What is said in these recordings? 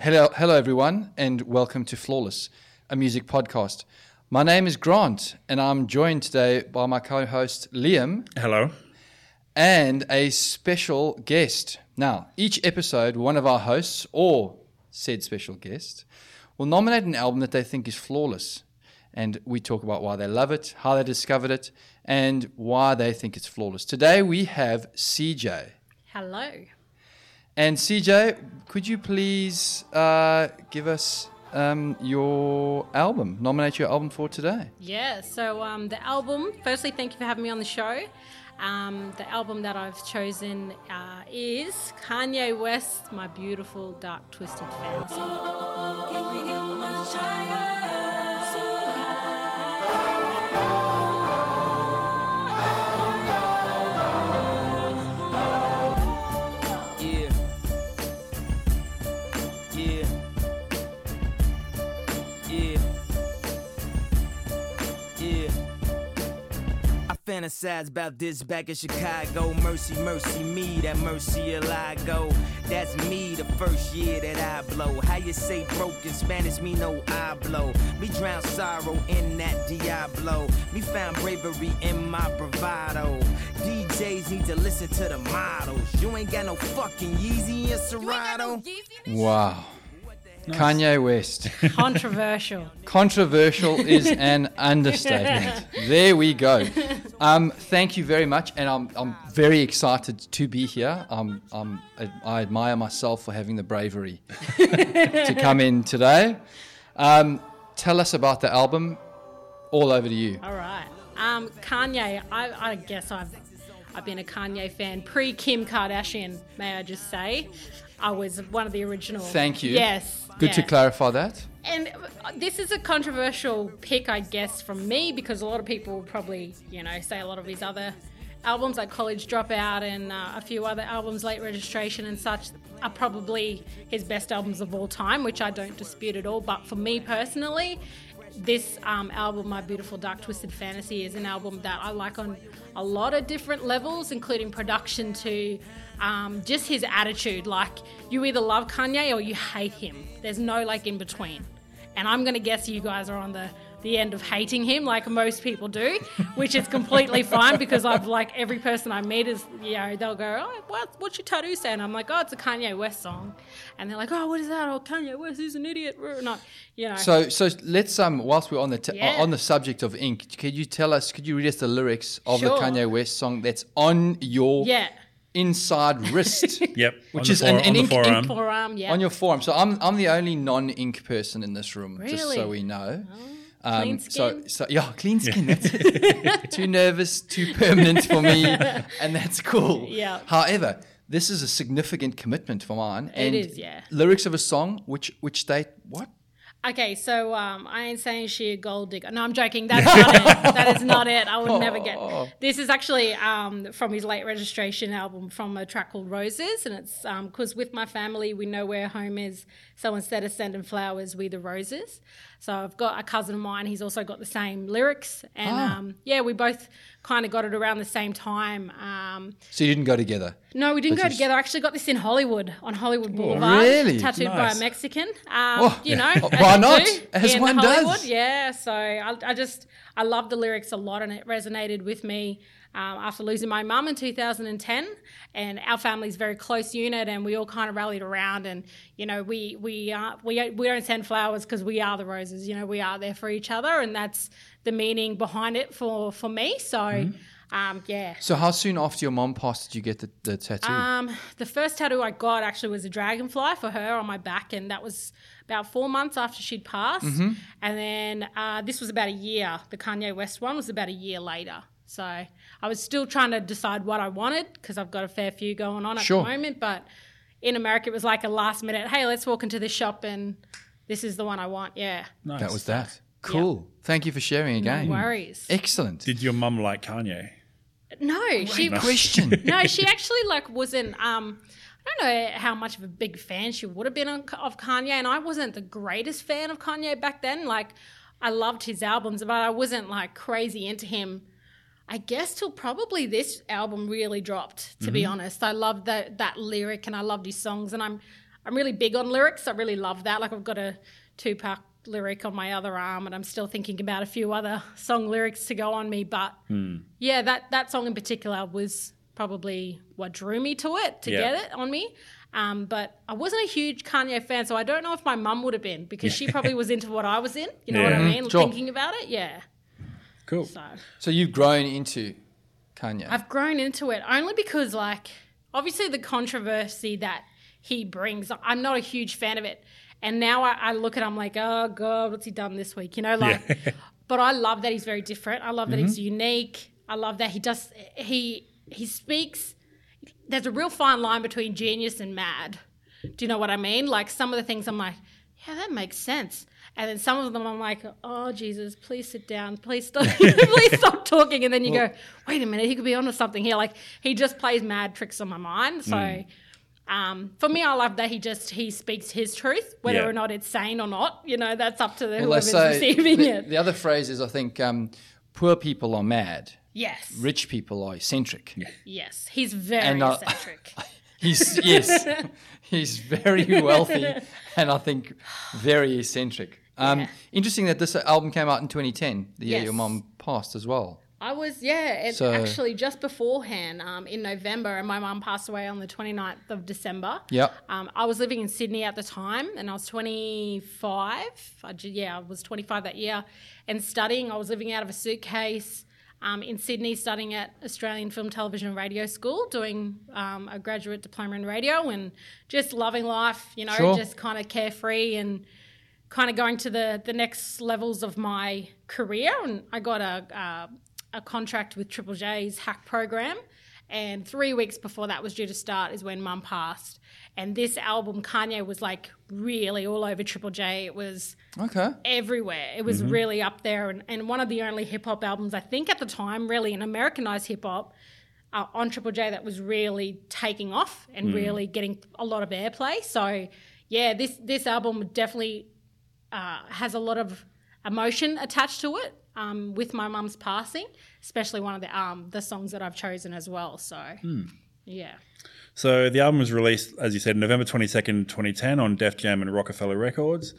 Hello, hello, everyone, and welcome to Flawless, a music podcast. My name is Grant, and I'm joined today by my co host Liam Hello. and a special guest. Now, each episode, one of our hosts or said special guest will nominate an album that they think is flawless. And we talk about why they love it, how they discovered it, and why they think it's flawless. Today we have CJ. Hello. And CJ, could you please uh, give us um, your album, nominate your album for today? Yeah, so um, the album, firstly, thank you for having me on the show. Um, the album that I've chosen uh, is Kanye West, My Beautiful Dark Twisted Fantasy. Fantasize about this back in Chicago. Mercy, mercy me, that mercy I go. That's me the first year that I blow. How you say broken Spanish, me no I blow. Me drown sorrow in that Diablo. Me found bravery in my bravado. DJs need to listen to the models. You ain't got no fucking Yeezy and Serato. Wow. Kanye West. Controversial. Controversial is an understatement. There we go. Um, thank you very much, and I'm, I'm very excited to be here. Um, um, I admire myself for having the bravery to come in today. Um, tell us about the album. All over to you. All right. Um, Kanye, I, I guess I've I've been a Kanye fan pre Kim Kardashian. May I just say, I was one of the original. Thank you. Yes. Good to clarify that. And this is a controversial pick, I guess, from me because a lot of people probably, you know, say a lot of his other albums like College Dropout and uh, a few other albums, Late Registration and such, are probably his best albums of all time, which I don't dispute at all. But for me personally, this um, album, My Beautiful Dark Twisted Fantasy, is an album that I like on a lot of different levels, including production to um, just his attitude. Like, you either love Kanye or you hate him. There's no like in between. And I'm going to guess you guys are on the, the end of hating him, like most people do, which is completely fine because I've like every person I meet is, you know, they'll go, oh, what, what's your tattoo say? And I'm like, oh, it's a Kanye West song. And they're like, oh, what is that? Oh, Kanye West is an idiot. Not, you know. So, so let's um, whilst we're on the t- Yeah. on the subject of ink, could you tell us? Could you read us the lyrics of Sure. the Kanye West song that's on your yeah. Inside wrist, Yep. Which on is an- fore- an on the ink- forearm. Forearm, yeah. on your forearm? So I'm I'm the only non-ink person in this room, just so Really? we know. clean Um, So, skin? so yeah, clean skin. That's it. too nervous, too permanent for me, and that's cool. Yeah. However, this is a significant commitment for mine. and is, yeah. Lyrics of a song, which which state what? Okay, so um, I ain't saying she a gold digger. No, I'm joking. That's not it. That is not it. I would never get. This is actually um, from his late registration album from a track called Roses, and it's because with my family we know where home is. So instead of sending flowers, we the roses. So I've got a cousin of mine. He's also got the same lyrics, and Ah. um, yeah, we both kind of got it around the same time. Um, So you didn't go together. no, we didn't But go together. I actually got this in Hollywood on Hollywood Boulevard, really? tattooed by a Mexican. Um, Oh, you know, yeah. Why not? As one Hollywood. does. Yeah, so I, I just I love the lyrics a lot, and it resonated with me um, after losing my mum in 2010. And our family's very close unit, and we all kind of rallied around. And you know, we we we we don't send flowers because we are the roses. You know, we are there for each other, and that's the meaning behind it for for me. So. Mm-hmm. Um, yeah, So how soon after your mom passed did you get the, the tattoo? um, the first tattoo I got actually was a dragonfly for her on my back, and that was about four months after she'd passed. Mm-hmm. And then uh, this was about a year. The Kanye West one was about a year later. So I was still trying to decide what I wanted because I've got a fair few going on at Sure. the moment. But in America, it was like a last minute, hey, let's walk into this shop and this is the one I want. Yeah, Nice. that was that. Cool. Thank you for sharing again. no worries. Excellent. Did your mum like Kanye? No, she Question. no, she actually like wasn't. Um, I don't know how much of a big fan she would have been of Kanye, and I wasn't the greatest fan of Kanye back then. Like, I loved his albums, but I wasn't like crazy into him. I guess till probably this album really dropped. To be honest, I loved that that lyric and I loved his songs, and I'm I'm really big on lyrics. I really love that. Like I've got a Tupac lyric on my other arm, and I'm still thinking about a few other song lyrics to go on me. But yeah, that that song in particular was probably what drew me to it to Yeah. get it on me. Um, but I wasn't a huge Kanye fan, so I don't know if my mum would have been because she probably was into what I was in. You know what I mean? Sure. Thinking about it, yeah. Cool. So So you've grown into Kanye. I've grown into it only because, like, obviously the controversy that he brings, I'm not a huge fan of it. And now I, I look at him like, oh God, what's he done this week? You know, like, but I love that he's very different. I love that he's mm-hmm. unique. I love that he does, he, he speaks, there's a real fine line between genius and mad. Do you know what I mean? Like some of the things I'm like, yeah, that makes sense. And then some of them I'm like, oh Jesus, please sit down, please stop, please stop talking. And then you go, wait a minute, he could be onto something here. Like he just plays mad tricks on my mind. So um, for me, I love that he just he speaks his truth, whether Yeah. or not it's sane or not. You know, that's up to the, Well, whoever's receiving the, it. the other phrase is, I think, um, poor people are mad, yes, rich people are eccentric. yes, he's very And, uh, eccentric. He's yes, he's very wealthy, and I think very eccentric. Um, Yeah. Interesting that this album came out in 2010, the year Yes. your mom passed as well. I was, yeah, it, So- actually just beforehand um, in November, and my mum passed away on the 29th of December. Yep. Um, I was living in Sydney at the time, and I was 25. I, yeah, I was 25 that year, and studying. I was living out of a suitcase um, in Sydney, studying at Australian Film, Television, Radio School, doing um, a graduate diploma in radio, and just loving life. You know, Sure. just kind of carefree and kind of going to the the next levels of my career. And I got a uh, a contract with Triple J's Hack program. And three weeks before that was due to start is when Mum passed. And this album, Kanye, was like really all over Triple J. It was Okay. everywhere. It was really up there, and, and one of the only hip hop albums I think at the time, really, an Americanized hip hop uh, on Triple J that was really taking off and really getting a lot of airplay. So yeah, this this album definitely uh, has a lot of emotion attached to it. Um, with my mum's passing, especially one of the um, the songs that I've chosen as well. So yeah. So the album was released, as you said, November 22nd, 2010 on Def Jam and Roc-A-Fella Records.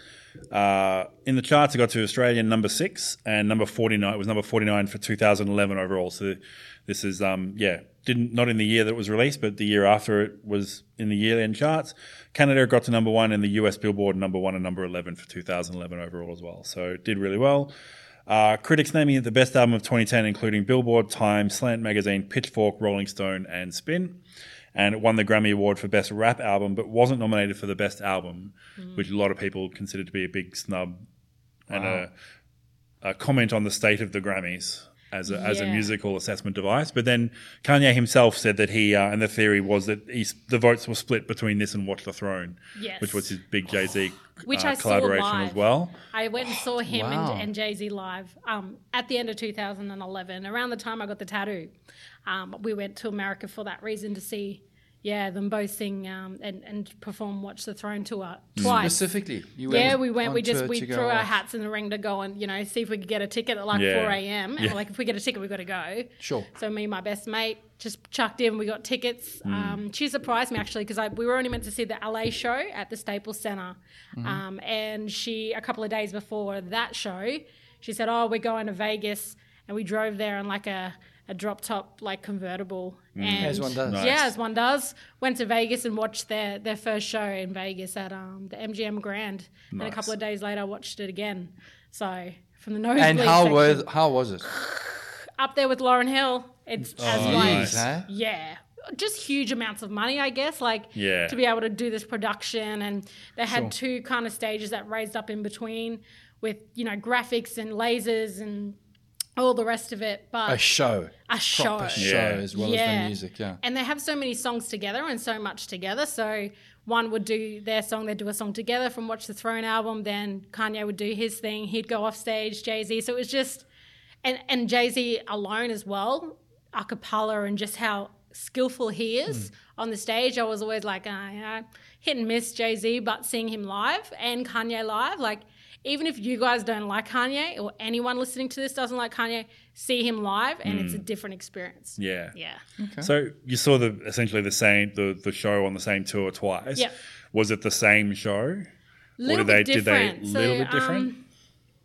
Uh, in the charts, it got to Australian number six and number 49. It was number 49 for 2011 overall. So this is, um, yeah, didn't not in the year that it was released, but the year after it was in the year end charts. Canada got to number one in the US Billboard, number one and number 11 for 2011 overall as well. So it did really well. Uh, critics naming it the best album of 2010, including Billboard, Time, Slant Magazine, Pitchfork, Rolling Stone, and Spin. And it won the Grammy Award for Best Rap Album, but wasn't nominated for the Best Album, which a lot of people consider to be a big snub and a, a comment on the state of the Grammys as a, as a musical assessment device. But then Kanye himself said that he, uh, and the theory was that he's, the votes were split between this and Watch the Throne, Yes. which was his big Jay Z Which uh, I saw collaboration live. as well. I went and saw him Wow. and, and Jay Z live um, at the end of 2011, around the time I got the tattoo. Um, we went to America for that reason to see, yeah, them both sing um, and, and perform Watch the Throne tour twice. Specifically, you Yeah, we went. We just we threw our off. hats in the ring to go and you know see if we could get a ticket at like Yeah. 4 a.m. And Yeah. like if we get a ticket, we've got to go. Sure. So me and my best mate just chucked in. We got tickets. Mm. Um, she surprised me actually because we were only meant to see the LA show at the Staples Center, Mm-hmm. um, and she a couple of days before that show, she said, "Oh, we're going to Vegas," and we drove there in like a a drop top like convertible. And Mm. As one does. Nice. Yeah, as one does. Went to Vegas and watched their their first show in Vegas at um, the MGM Grand. And a couple of days later, I watched it again. So from the nosebleed And how section, was how was it? up there with Lauren Hill. It's as Oh, like nice. huh? yeah, just huge amounts of money, I guess. Like Yeah. to be able to do this production, and they had two kind of stages that raised up in between with you know graphics and lasers and all the rest of it. But A show, a show, proper show Yeah. as well as the music. Yeah. and they have so many songs together and so much together. So one would do their song, they'd do a song together from Watch the Throne album. Then Kanye would do his thing. He'd go off stage, Jay Z. So it was just, and, and Jay Z alone as well, a cappella and just how skillful he is on the stage. I was always like, uh, you know, hit and miss Jay Z, but seeing him live and Kanye live, like, even if you guys don't like Kanye or anyone listening to this doesn't like Kanye, see him live and it's a different experience. Yeah. Yeah. So you saw the essentially the same the, the show on the same tour twice. Yep. Was it the same show? little did they- bit did they different. little bit different? Um,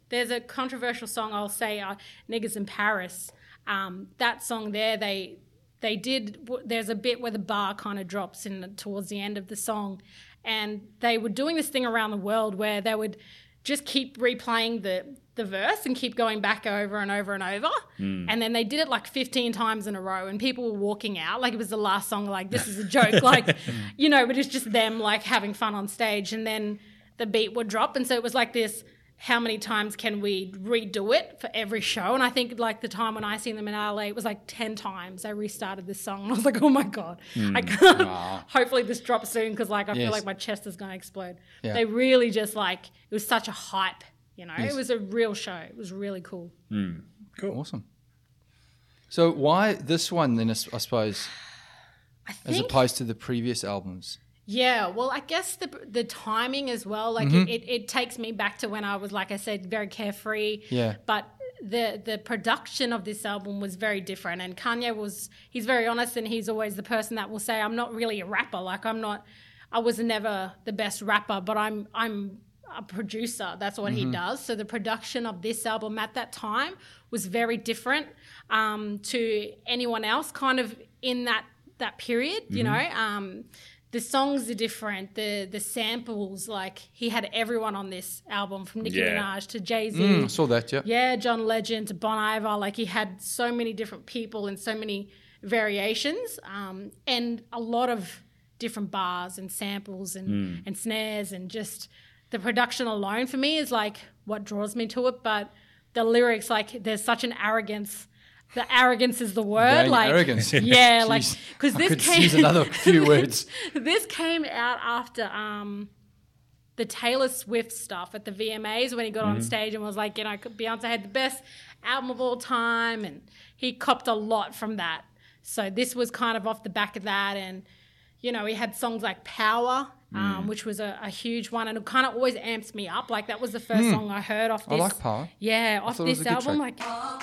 there's a controversial song I'll say, uh, "Niggas in Paris." Um, that song there, they they did. w- There's a bit where the bar kind of drops in towards the end of the song, and they were doing this thing around the world where they would just keep replaying the the verse and keep going back over and over and over, Hmm. and then they did it like 15 times in a row, and people were walking out like it was the last song. Like this is a joke, like you know, but it's just them like having fun on stage, and then the beat would drop, and so it was like this how many times can we redo it for every show? And I think like the time when I seen them in LA, it was like 10 times they restarted this song. And I was like, oh my God, hmm. I can't. Hopefully this drops soon because like I feel like my chest is going to explode. Yeah. They really just like, it was such a hype, you know? Yes. It was a real show. It was really cool. Hmm. Cool. Awesome. So why this one then? I suppose, I as opposed to the previous albums. Yeah, well, I guess the the timing as well. Like Mm-hmm. it, it, it takes me back to when I was, like I said, very carefree. Yeah. But the the production of this album was very different, and Kanye was he's very honest, and he's always the person that will say, "I'm not really a rapper. Like I'm not. I was never the best rapper, but I'm I'm." A producer, that's what he does. So the production of this album at that time was very different um, to anyone else, kind of in that that period. You know, um, the songs are different. The the samples, like he had everyone on this album, from Nicki Yeah. Minaj to Jay Z. Mm, saw that. Yeah. Yeah, John Legend to Bon Iver. Like he had so many different people and so many variations, um, and a lot of different bars and samples and and snares and just the production alone for me is like what draws me to it. But the lyrics, like there's such an arrogance. The arrogance is the word. Dang, like arrogance. Yeah, like because this could came use another few words. this came out after um, the Taylor Swift stuff at the VMAs when he got Mm-hmm. on stage and was like, you know, Beyonce had the best album of all time, and he copped a lot from that. So this was kind of off the back of that, and you know, he had songs like Power. Mm. Um, which was a, a huge one, and it kind of always amps me up. Like that was the first song I heard off Hmm. I like Power. Yeah, off thought it was this album. track. Like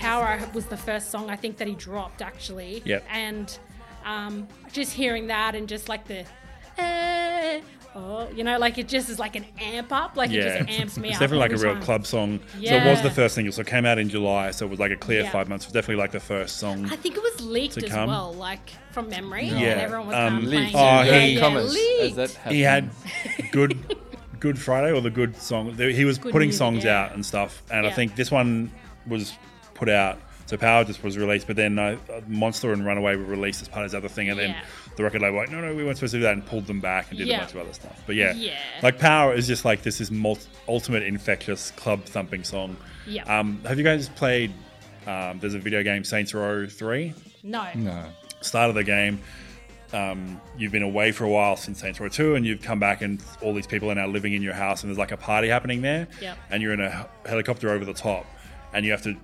Power was the first song I think that he dropped actually. Yep. And um, just hearing that and just like the, eh, oh, you know, like it just is like an amp up. Like it just amps me it's up. definitely like a real time. club song. So it was the first single. So it came out in July. So it was like a clear Yeah. five months. It was definitely like the first song. I think it was leaked as come. well, like from memory. Yeah, And everyone was um, kind of Leaked. Oh, he- yeah, Inverted yeah, leaked. that he had good good friday or the good song he was Good putting music, songs yeah. out and stuff and i think this one was put out so power just was released but then uh, monster and runaway were released as part of his other thing and then Yeah. the record label like no no we weren't supposed to do that and pulled them back and did Yeah. a bunch of other stuff but yeah, Yeah. like power is just like this is mul- ultimate infectious club thumping song Yeah. um, have you guys played um, there's a video game saints row 3 No. No. start of the game, um, you've been away for a while since Saints Row 2, and you've come back, and all these people are now living in your house, and there's like a party happening there, Yep. and you're in a helicopter over the top, and you have to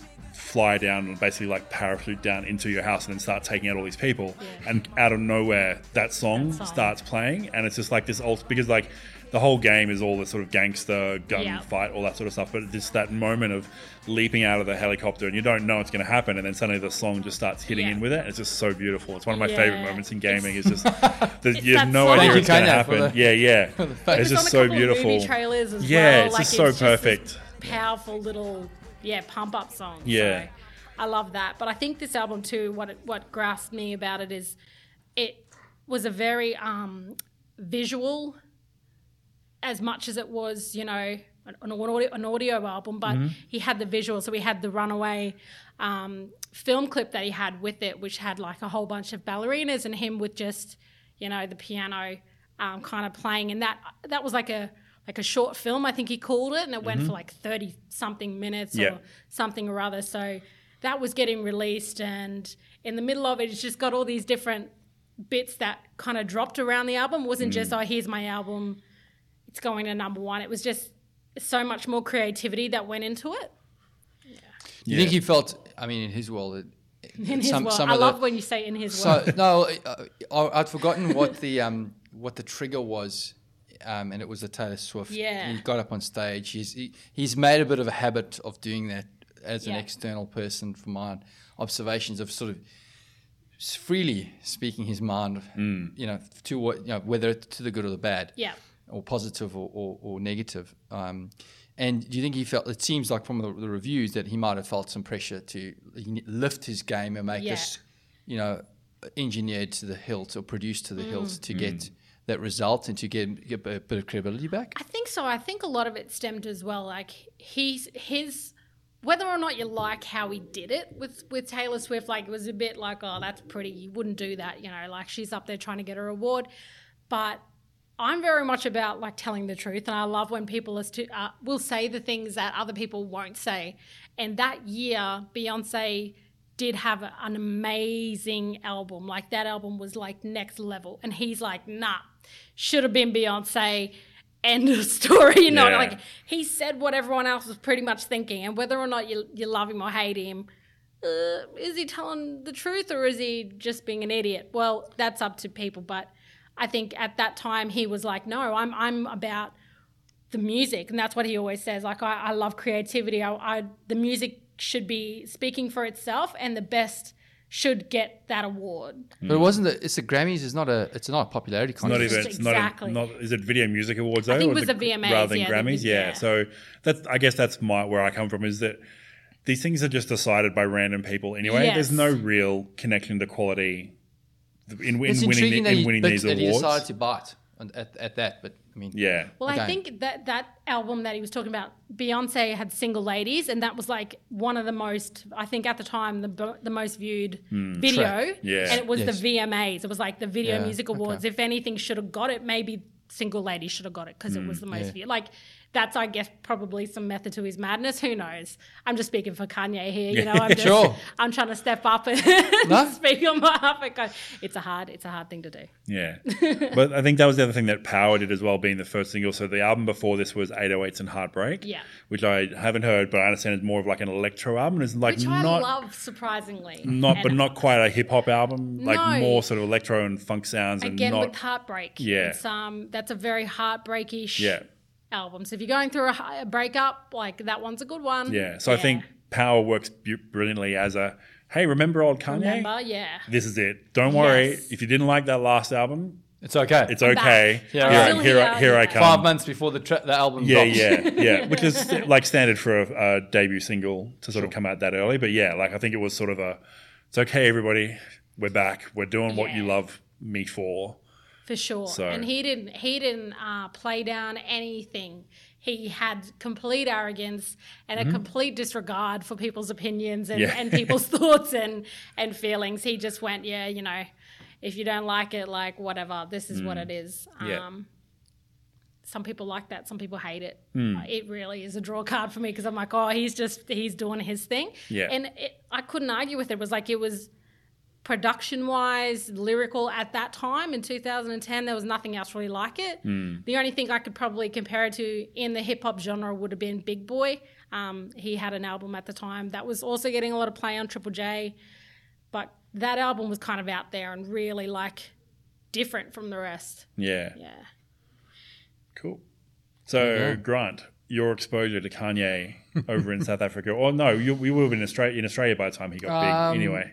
fly down and basically like parachute down into your house and then start taking out all these people Yeah. and out of nowhere that song, That song. starts playing and it's just like this old because like the whole game is all this sort of gangster gun Yeah. fight all that sort of stuff but just that moment of leaping out of the helicopter and you don't know what's going to happen and then suddenly the song just starts hitting Yeah. in with it it's just so beautiful it's one of my Yeah. favorite moments in gaming It's just that you have no song. idea Thank what's going to happen the- yeah yeah It it's just on a so beautiful movie trailers as Yeah, well. it's like, just so this perfect. powerful little yeah pump up song. Yeah. So I love that. But I think this album too. What it, what grasped me about it is it was a very um, visual as much as it was you know an, an audio, an audio album, but Mm-hmm. he had the visual. So we had the Runaway um, film clip that he had with it, which had like a whole bunch of ballerinas and him with just you know the piano um, kind of playing, and that that was like a like a short film, I think he called it, and it went for like thirty something minutes Mm-hmm. Yeah. or something or other. So. that was getting released, and in the middle of it, it's just got all these different bits that kind of dropped around the album. It wasn't just oh, here's my album, it's going to number one. It was just so much more creativity that went into it. Do you think he felt? I mean, in his world, it, In his some- world, some I of the- love when you say in his So world. no, uh, I- I'd forgotten what the um, what the trigger was, um, and it was the Taylor Swift. Yeah. he got up on stage. He's he, he's made a bit of a habit of doing that as an external person, from my observations of sort of freely speaking his mind. You know, to what you know, whether to the good or the bad. Yeah. Or positive or, or, or negative. Um, and do you think he felt? It seems like from the, the reviews that he might have felt some pressure to lift his game and make Yeah. this you know, engineered to the hilt or produced to the Mm. hilt to get that result and to get, get a bit of credibility back? I think so. I think a lot of it stemmed as well. Like he's his whether or not you like how he did it with with Taylor Swift, like it was a bit like, oh, that's pretty. You wouldn't do that, you know. Like she's up there trying to get her award, but I'm very much about like telling the truth, and I love when people to, uh, will say the things that other people won't say. And that year, Beyonce did have an amazing album. Like that album was like next level, and he's like, nah, should have been Beyonce. End of story. You know, Yeah. like he said what everyone else was pretty much thinking, and whether or not you you love him or hate him, uh, is he telling the truth or is he just being an idiot? Well, that's up to people. But I think at that time he was like, no, I'm I'm about the music, and that's what he always says. Like I, I love creativity. I, I the music should be speaking for itself, and the best should get that award. But it wasn't. The, it's the Grammys. It's not a. It's not a popularity it's Not even. It's exactly. not, a, not. Is it Video Music Awards though? think or it was the VMAs, rather than yeah, Grammys. V- yeah. yeah. So that's. I guess that's my where I come from is that these things are just decided by random people anyway. Yes. There's no real connection to quality in, in winning, the, in winning but these that he decided to bite at, at that. But I mean, yeah. Well, I think that that album that he was talking about, Beyonce had "Single Ladies," and that was like one of the most, I think at the time, the the most viewed hmm. video. Track. Yeah. and it was Yes. the VMAs. It was like the Video Yeah, Music Awards. okay. If anything should have got it, maybe "Single Ladies" should have got it because it was hmm. the most viewed. Like that's, I guess, probably some method to his madness. Who knows? I'm just speaking for Kanye here. You know, I'm just, Sure. I'm trying to step up and No. speak on behalf of. Kanye. It's a hard, it's a hard thing to do. Yeah. but I think that was the other thing that Power did as well, being the first single. So the album before this was 808s and Heartbreak. Yeah. Which I haven't heard, but I understand is more of like an electro album. It's like Which not I love, surprisingly. not but not quite a hip hop album. Like No. more sort of electro and funk sounds and again not with heartbreak. Yeah. it's, um, that's a very heartbreakish Yeah. Album. So if you're going through a, a breakup, like that one's a good one. Yeah. So I think Power works bu- brilliantly as a hey, remember old Kanye? remember, yeah. This is it. Don't worry. Yes. If you didn't like that last album, it's okay. it's back. okay. Yeah, here, right. Still here, here, here I come. five months before the tra- the album Yeah, drops. yeah, yeah. Which is like standard for a, a debut single to sort of come out that early. But yeah, like I think it was sort of a, it's okay, everybody, we're back, we're doing what you love me for. For sure. So- And he didn't he didn't uh, play down anything. He had complete arrogance and a complete disregard for people's opinions and, Mm-hmm. Yeah. and people's thoughts and and feelings. He just went, yeah, you know, if you don't like it, like whatever, this is what it is. Mm. Yeah. Um, some people like that. Some people hate it. Hmm. Uh, It really is a draw card for me because I'm like, oh, he's just he's doing his thing. Yeah. And it, I couldn't argue with it. It was like it was production wise, lyrical at that time in 2010, there was nothing else really like it. The only thing I could probably compare it to in the hip hop genre would have been Big Boi. Um, he had an album at the time that was also getting a lot of play on Triple J, but that album was kind of out there and really like different from the rest. Yeah, Yeah. cool. So Grant, your exposure to Kanye over in South Africa, or no, you, we would have been in Australia, in Australia by the time he got Um, big. Anyway,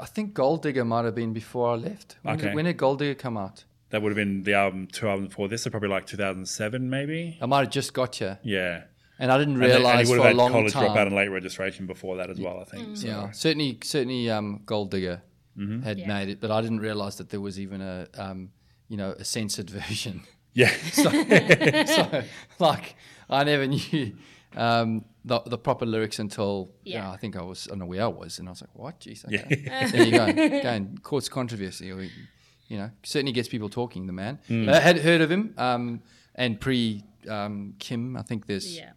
I think Gold Digger might have been before I left. When, Okay. did, when did Gold Digger come out? that would have been the album, two albums before this, so probably like 2007, maybe. I might have just got you, Yeah. and I didn't And, then- and realize he would for have a had long college time. dropout and late registration before that as well, I think. So. Yeah, certainly, certainly, um, Gold Digger Mm-hmm. had Yeah. made it, but I didn't realize that there was even a, um, you know, a censored version. Yeah. so, so, like, I never knew um, the, the proper lyrics until you know, Yeah. I think I was, I don't know where I was, and I was like, what? Jeez, okay. there you go. Again, causes controversy. Or, you know, certainly gets people talking, the man. Mm. I had heard of him, um, and pre um, Kim, I think there's Yeah.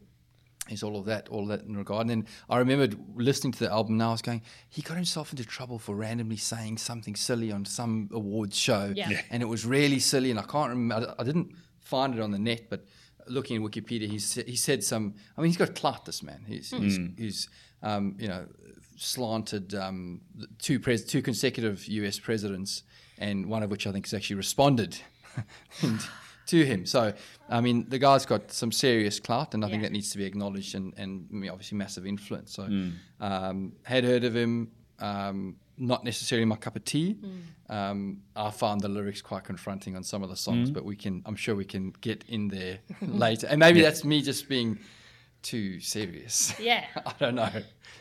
He's all of that, all of that in regard. And then I remembered listening to the album. Now I was going, he got himself into trouble for randomly saying something silly on some awards show, Yeah. Yeah. and it was really silly. And I can't remember. I, I didn't find it on the net, but looking at Wikipedia, he said, he said some. I mean, he's got clout. This man, he's he's, he's um, you know slanted um, two pres- two consecutive U.S. presidents, and one of which I think has actually responded to him. So, I mean, the guy's got some serious clout, and I think that needs to be acknowledged, and, and obviously massive influence. So, um, had heard of him. Not necessarily my cup of tea. Um, I found the lyrics quite confronting on some of the songs, but we can. I'm sure we can get in there later. And maybe that's me just being too serious. Yeah. I don't know.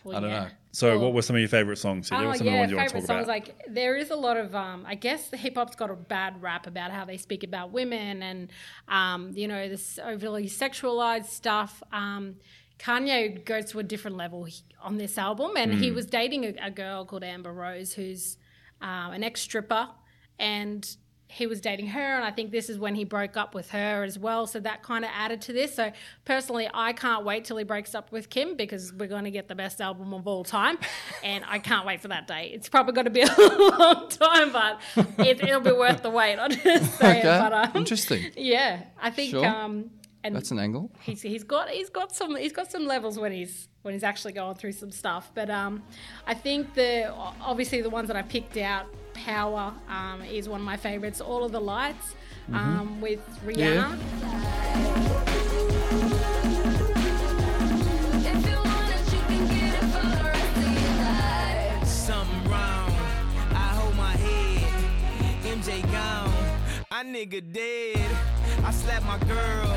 Well, I don't yeah. know. So, Well- what were some of your favorite songs? Celia? Oh What were some yeah, ones you want to favorite talk songs. about? Like there is a lot of, um, I guess the hip hop's got a bad rap about how they speak about women and, um, you know, this overly sexualized stuff. Um, Kanye goes to a different level on this album, and Hmm. he was dating a, a girl called Amber Rose, who's um, an ex stripper, and he was dating her, and I think this is when he broke up with her as well. So that kind of added to this. So personally, I can't wait till he breaks up with Kim because we're going to get the best album of all time, and I can't wait for that day. It's probably going to be a long time, but it, it'll be worth the wait. I'll just say it. Okay, But, um, interesting. Yeah, I think. Sure. Um, and That's an angle. he's, he's got he's got some he's got some levels when he's when he's actually going through some stuff. But um, I think the obviously the ones that I picked out, Power um, is one of my favorites. All of the lights um, with Rihanna. If you want it, you can get it for the rest of your life. Something wrong. I hold my head. MJ gone. I nigga dead. I slapped my girl.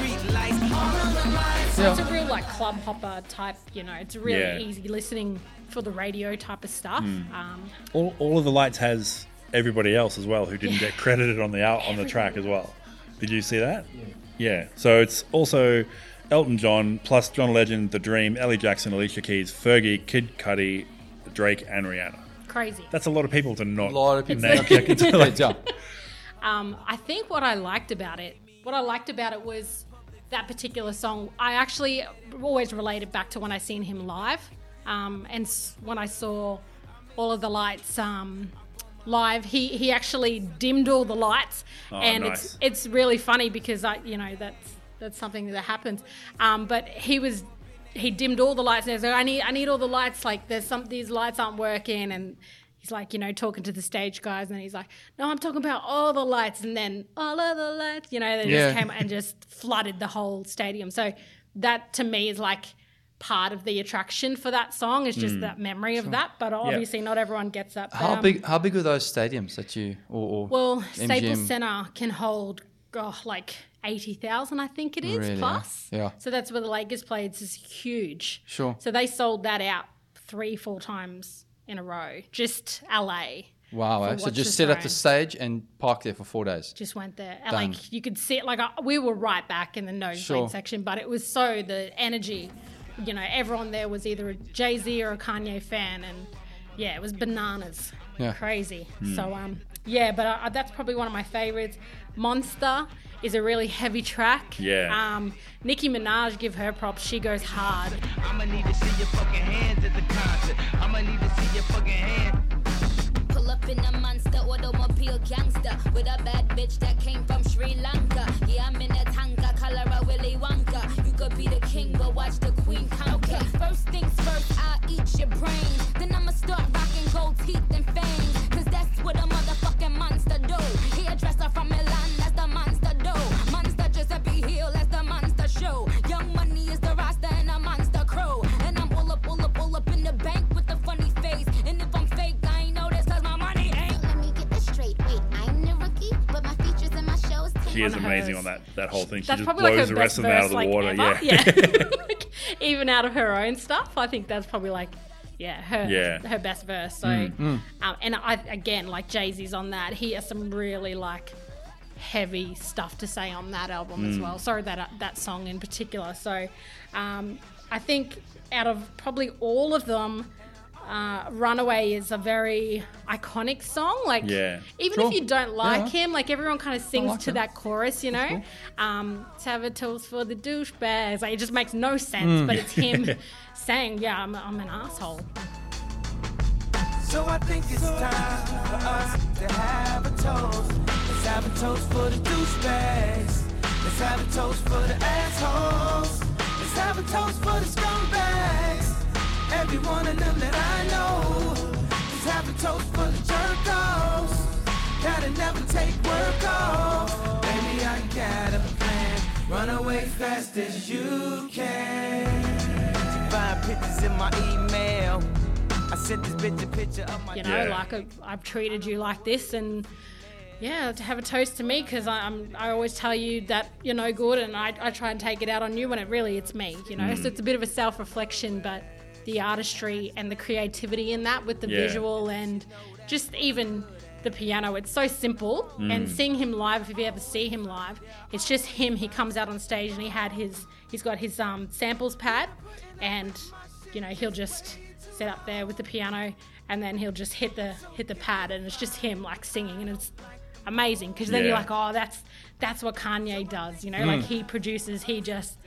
the lights. It's a real like club hopper type. You know, it's really Yeah. easy listening for the radio type of stuff. Um, all, all of the lights has everybody else as well who didn't get credited on the out on the track as well. Did you see that? Yeah. So it's also Elton John plus John Legend, The Dream, Elly Jackson, Alicia Keys, Fergie, Kid Cudi, Drake, and Rihanna. crazy. That's a lot of people to not A lot of people. name check into. Good job. Um, I think what I liked about it, what I liked about it was that particular song. I actually always related back to when I seen him live, um, and when I saw all of the lights um, live. He he actually dimmed all the lights, and nice. it's it's really funny because I you know that's that's something that happens. Um, but he was he dimmed all the lights. And he's like, I need I need all the lights. Like there's some these lights aren't working, and he's like you know talking to the stage guys, and he's like, no, I'm talking about all the lights, and then all of the lights, you know, they Yeah. just came and just flooded the whole stadium. So that to me is like part of the attraction for that song is just that memory of that but obviously not everyone gets that but, How um, big? How big are those stadiums that you or, or well, Staples Center can hold oh, like eighty thousand, I think it is Really? plus. Yeah. So that's where the Lakers played. It's huge. Sure. So they sold that out three, four times in a row. Just LA. Wow. eh? So just set up the stage and park there for four days. Just went there. Done. Like you could see it. Like I, we were right back in the nosebleed Sure. section, but it was so the energy. You know, everyone there was either a Jay Z or a Kanye fan, and yeah, it was bananas. Yeah. Crazy. Hmm. So um, yeah, but uh, that's probably one of my favorites. Monster is a really heavy track. Yeah. Um, Nicki Minaj, give her props. She goes hard. I'ma need to see your fucking hands at the concert. I'ma need to see your fucking hands. Pull up in a monster automobile gangster with a bad bitch that came from Sri Lanka. Yeah, I'm in a Tonka, color a Willy Wonka. Could be the king, but watch the queen conquer. Okay, first things first, I'll eat your brains. Then I'ma start rocking gold teeth and fangs. Cause that's what a motherfucking monster do. He a dresser from Milan, She is amazing hers. on that that whole thing. She That's just probably like blows her the rest of them out of the like, water. ever. Yeah. Like, even out of her own stuff, I think that's probably like yeah, her Yeah. her best verse. So, Mm. Um, and I again like Jay Z's on that. He has some really like heavy stuff to say on that album as well. Sorry that uh, that song in particular. So, um, I think out of probably all of them. Uh, Runaway is a very iconic song. Like, Yeah. even Sure. if you don't like Yeah. him, like everyone kind of sings like to him. that chorus, you know. Um, Sabotage for the douchebags. Like, it just makes no sense, but it's him saying, "Yeah, I'm, I'm an asshole." So I think it's time for us to have a toast. Let's have a toast for the douchebags. Let's have a toast for the assholes. Let's have a toast for the scumbags. Every one of them that I know. Let's have a toast for the jerk offs. Gotta never take work off. Baby, I got a plan. Run away fast as you can. Find pictures in my email. I sent this bitch a picture of my You know, Yeah. like I, I've treated you like this, and yeah, to have a toast to me because I'm I always tell you that you're no good, and I, I try and take it out on you when it really it's me. You know, Mm. so it's a bit of a self reflection, but the artistry and the creativity in that with the Yeah. visual and just even the piano. It's so simple. Mm. And seeing him live, if you ever see him live, it's just him. He comes out on stage and he had his, he's got his um, samples pad, and you know he'll just sit up there with the piano, and then he'll just hit the hit the pad, and it's just him like singing, and it's amazing because then you're like, oh, that's that's what Kanye does. You know, like he produces, he just.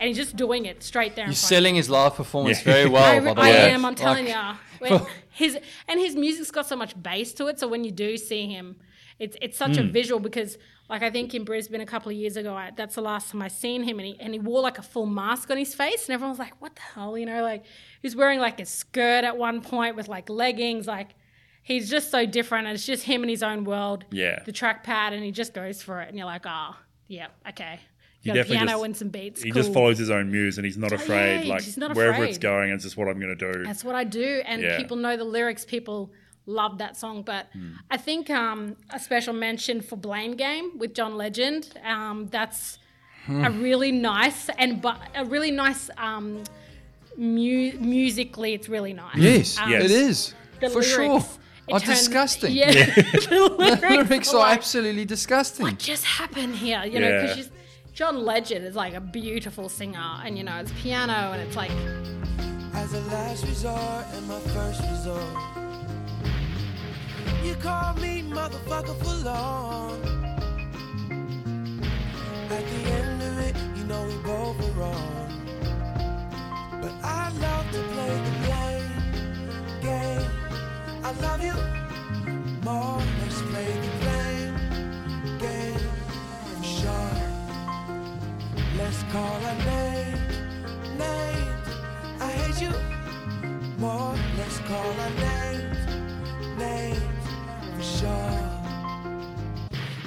And he's just doing it straight there. in He's front of you. selling his live performance Yeah. very well. I, by the I way. am. I'm telling Like, you. His and his music's got so much bass to it. So when you do see him, it's it's such a hmm. visual because like I think in Brisbane a couple of years ago, I, that's the last time I seen him, and he and he wore like a full mask on his face, and everyone was like, "What the hell?" You know, like he's wearing like a skirt at one point with like leggings, like. He's just so different, and it's just him in his own world. Yeah. The trackpad, and he just goes for it, and you're like, oh, yeah, okay. He got a definitely piano just- and some beats. He cool. just follows his own muse and he's not afraid. yeah, like he's not wherever afraid. it's going, it's just what I'm going to do. That's what I do, and Yeah. people know the lyrics. People love that song, but Hmm. I think um, a special mention for "Blame Game" with John Legend. Um, that's Hmm. a really nice and but a really nice um, mu- musically. It's really nice. Yes, Um, Yes. it is. the For sure. lyrics, it Are turns- disgusting. Yeah, the lyrics, Lyrics are like, absolutely disgusting. what just happened here? You know, Yeah. because John Legend is like a beautiful singer, and you know, it's piano, and it's like as a last resort and my first resort. You call me motherfucker for long. At the end of it, you know we both were wrong. But I love to play the game. I love you more. Let's play the blame Let's call our name, names. I hate you more. Let's call our names, names. For sure.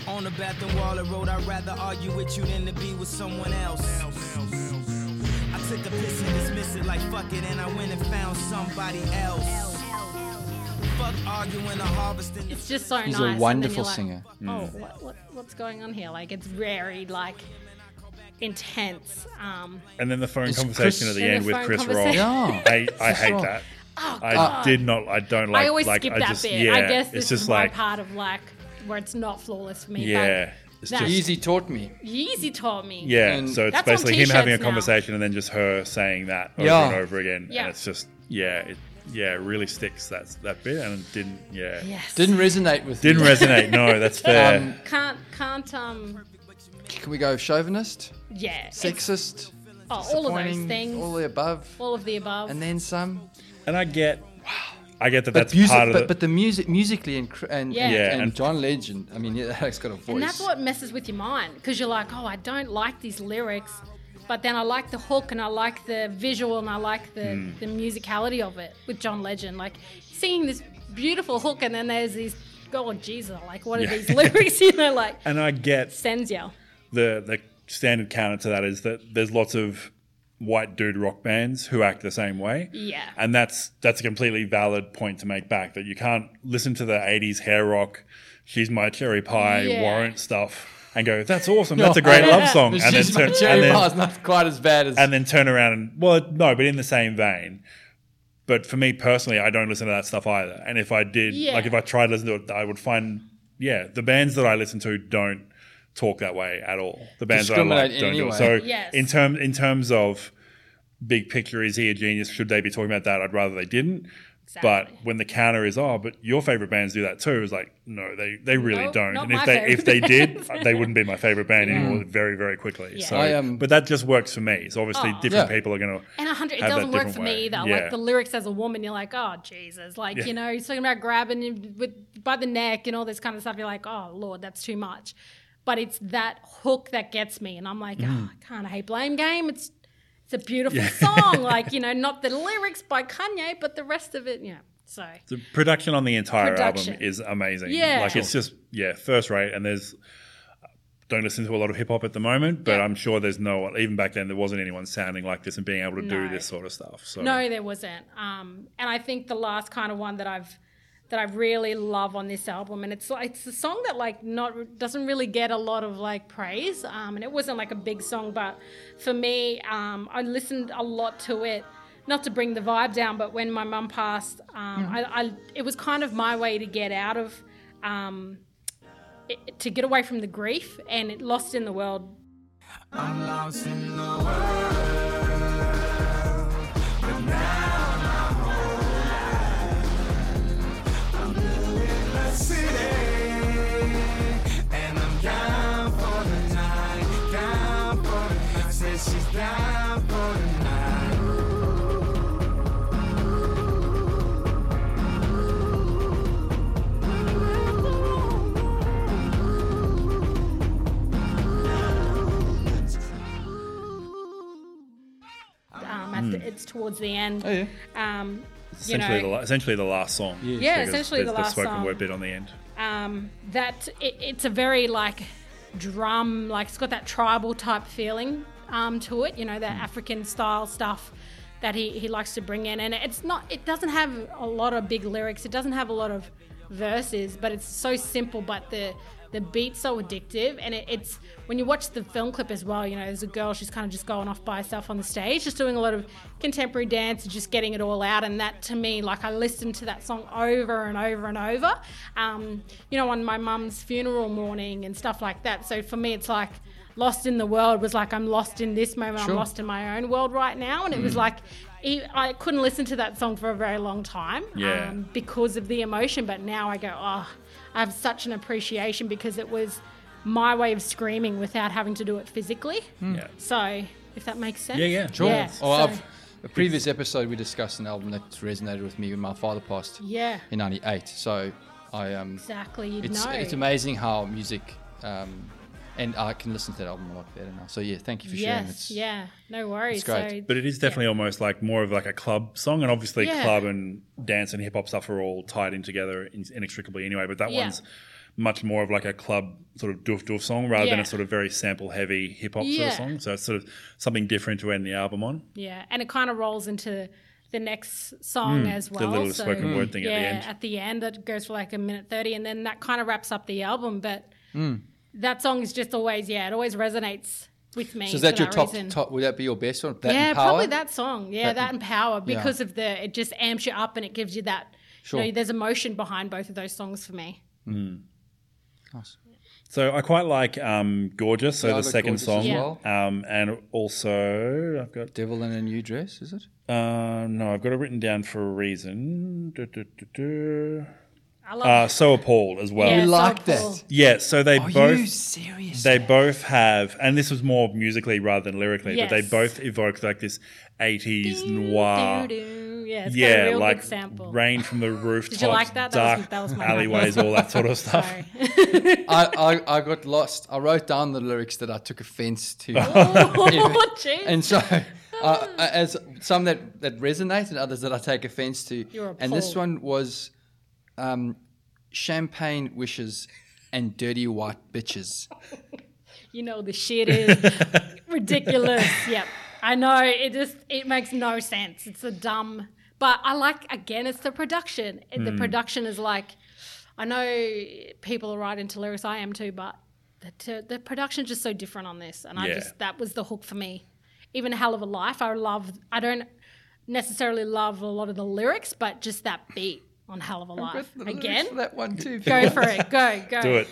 On the bathroom wall, I wrote, I'd rather argue with you than to be with someone else. I took a piss and dismissed it like fuck it, and I went and found somebody else. Fuck arguing or harvesting. the it's just so He's nice. a wonderful like, singer. Oh, mm. what, what, what's going on here? Like it's very like intense. Um, And then the phone Is conversation Chris- at the And end the with phone Chris Rock. conversation. Yeah. I, I hate Rock. that. oh I did not. I don't like. I always like, skip I that just, bit. Yeah, I guess it's this just is like my part of like where it's not flawless for me. yeah. It's That- just Yeezy taught me. Yeezy taught me. yeah. And- So it's That's on basically him having a t-shirts now. conversation and then just her saying that over Yeah. and over again. Yeah. And it's just yeah. It, yeah, it really sticks that that bit and it didn't yeah Yes. Didn't resonate with didn't me. resonate. No, that's fair. Um, can't can't um Can we go chauvinist, yeah. sexist, oh, all of those disappointing, things. all the above, all of the above. and then some? and I get, I get that But that's music, part of but, it. but the music, musically, and cr- and Yeah. and, Yeah, and and- John Legend. I mean, yeah, he's got a voice. And that's what messes with your mind because you're like, oh, I don't like these lyrics, but then I like the hook and I like the visual and I like the, Hmm. the musicality of it with John Legend. Like singing this beautiful hook and then there's these, oh, Jesus, like what are Yeah. these lyrics? You know, like and I get sends you. The the standard counter to that is that there's lots of white dude rock bands who act the same way. Yeah. And that's that's a completely valid point to make back that you can't listen to the 80s hair rock, she's my cherry pie, Yeah. warrant stuff and go, that's awesome. That's a great love song. It's And then, just my turn, cherry and, then, bar's not quite as bad as. and then turn around and well, no, but in the same vein. But for me personally, I don't listen to that stuff either. And if I did, Yeah. like if I tried to listen to it, I would find, yeah, the bands that I listen to don't talk that way at all. The bands that I like Discriminate don't do it. So Yes. in term in terms of big picture, is he a genius? Should they be talking about that? I'd rather they didn't. But when the counter is, oh, but your favorite bands do that too, it's like, no, they, they really Nope, don't. And if they if they did, they wouldn't be my favorite band anymore very, very quickly. Yeah. So I, um, but that just works for me. So obviously Oh. different Yeah. people are gonna And a hundred, it have that doesn't work for way. me either. Yeah. Like the lyrics as a woman, you're like, oh Jesus, like Yeah. you know, he's talking about grabbing him with by the neck and all this kind of stuff. You're like, oh Lord, that's too much. But it's that hook that gets me, and I'm like, Mm. oh, I can't hate blame game. It's it's a beautiful song, like you know, not the lyrics by Kanye, but the rest of it, yeah. So The production on the entire Production. album is amazing. Yeah. like it's just yeah, first rate. And there's don't listen to a lot of hip hop at the moment, but Yeah. I'm sure there's no even back then there wasn't anyone sounding like this and being able to do this sort of stuff. So No, there wasn't. Um, and I think the last kind of one that I've that I really love on this album, and it's it's a song that like not doesn't really get a lot of like praise. Um, and it wasn't like a big song, but for me, um, I listened a lot to it. Not to bring the vibe down, but when my mum passed, um, I, I it was kind of my way to get out of. Um, it, to get away from the grief and it lost in the world it's towards the end Oh, yeah. um, you essentially know, the essentially the last song. Yeah, Because essentially there's the last the spoken song. word bit on the end. um, that it, it's a very like drum, like it's got that tribal type feeling um, to it. You know, that African style stuff that he, he likes to bring in, and it's not. It doesn't have a lot of big lyrics. It doesn't have a lot of verses, but it's so simple. But the the beat's so addictive, and it, it's when you watch the film clip as well. You know, there's a girl. She's kind of just going off by herself on the stage, just doing a lot of contemporary dance, and just getting it all out. And that to me, like I listened to that song over and over and over. Um, you know, on my mum's funeral morning and stuff like that. So for me, it's like. Lost in the world was like I'm lost in this moment. Sure. I'm lost in my own world right now, and it was like I couldn't listen to that song for a very long time Yeah. um, because of the emotion. But now I go, oh, I have such an appreciation because it was my way of screaming without having to do it physically. Yeah. So if that makes sense, Yeah, yeah. Sure. Yeah, Oh, so- I've, a previous episode we discussed an album that resonated with me when my father passed yeah, in '98. So I um, exactly. You'd it's know. it's amazing how music um, and I can listen to that album a lot better now. So yeah, thank you for sharing. Yes, It's, yeah, no worries. it's great. So But it is definitely almost like more of like a club song, and obviously Yeah. club and dance and hip hop stuff are all tied in together inextricably anyway. But that Yeah. one's much more of like a club sort of doof doof song rather than a sort of very sample heavy hip hop sort of song. So it's sort of something different to end the album on. Yeah, and it kind of rolls into the next song as well. Mm. little so, spoken word thing at yeah, the end. at the end that goes for like a minute thirty, and then that kind of wraps up the album. But Mm. That song is just always, yeah, it always resonates with me. So is that for your top, reason. top? Would that be your best one? That yeah, and Power? probably that song. Yeah, That that, and- and power because of the it just amps you up and it gives you that. Sure. You know, there's emotion behind both of those songs for me. Nice. So I quite like um, Gorgeous, so Yeah, the second song. as well. Um, and also, I've got Devil in a New Dress, is it? Uh, no, I've got it written down for a reason. Du- du- du- du. I love Uh, so appalled as well. Yeah, Yeah, You so like cool. that? so they Are both you serious? they both have, and this was more musically rather than lyrically, but they Yes. both evoke like this '80s noir. do, do. Yeah, it's got a Yeah, real like good sample. rain from the rooftops, like that? That was- dark that was my alleyways, all that sort of stuff. Sorry. I, I, I got lost. I wrote down the lyrics that I took offense to. oh, jeez. and so, uh, as some that, that resonate and others that I take offense to. You're and this appalled. one was um, champagne wishes and dirty white bitches. you know the shit is ridiculous. Yep. I know it just it makes no sense. It's a dumb but I like again it's the production. It- Hmm. The production is like I know people are right into lyrics, I am too, but the t- the production's just so different on this and I just that was the hook for me. Even Hell of a Life, I love I don't necessarily love a lot of the lyrics, but just that beat on Hell of a Life. Again, that one too. go for it. Go, go. Do it.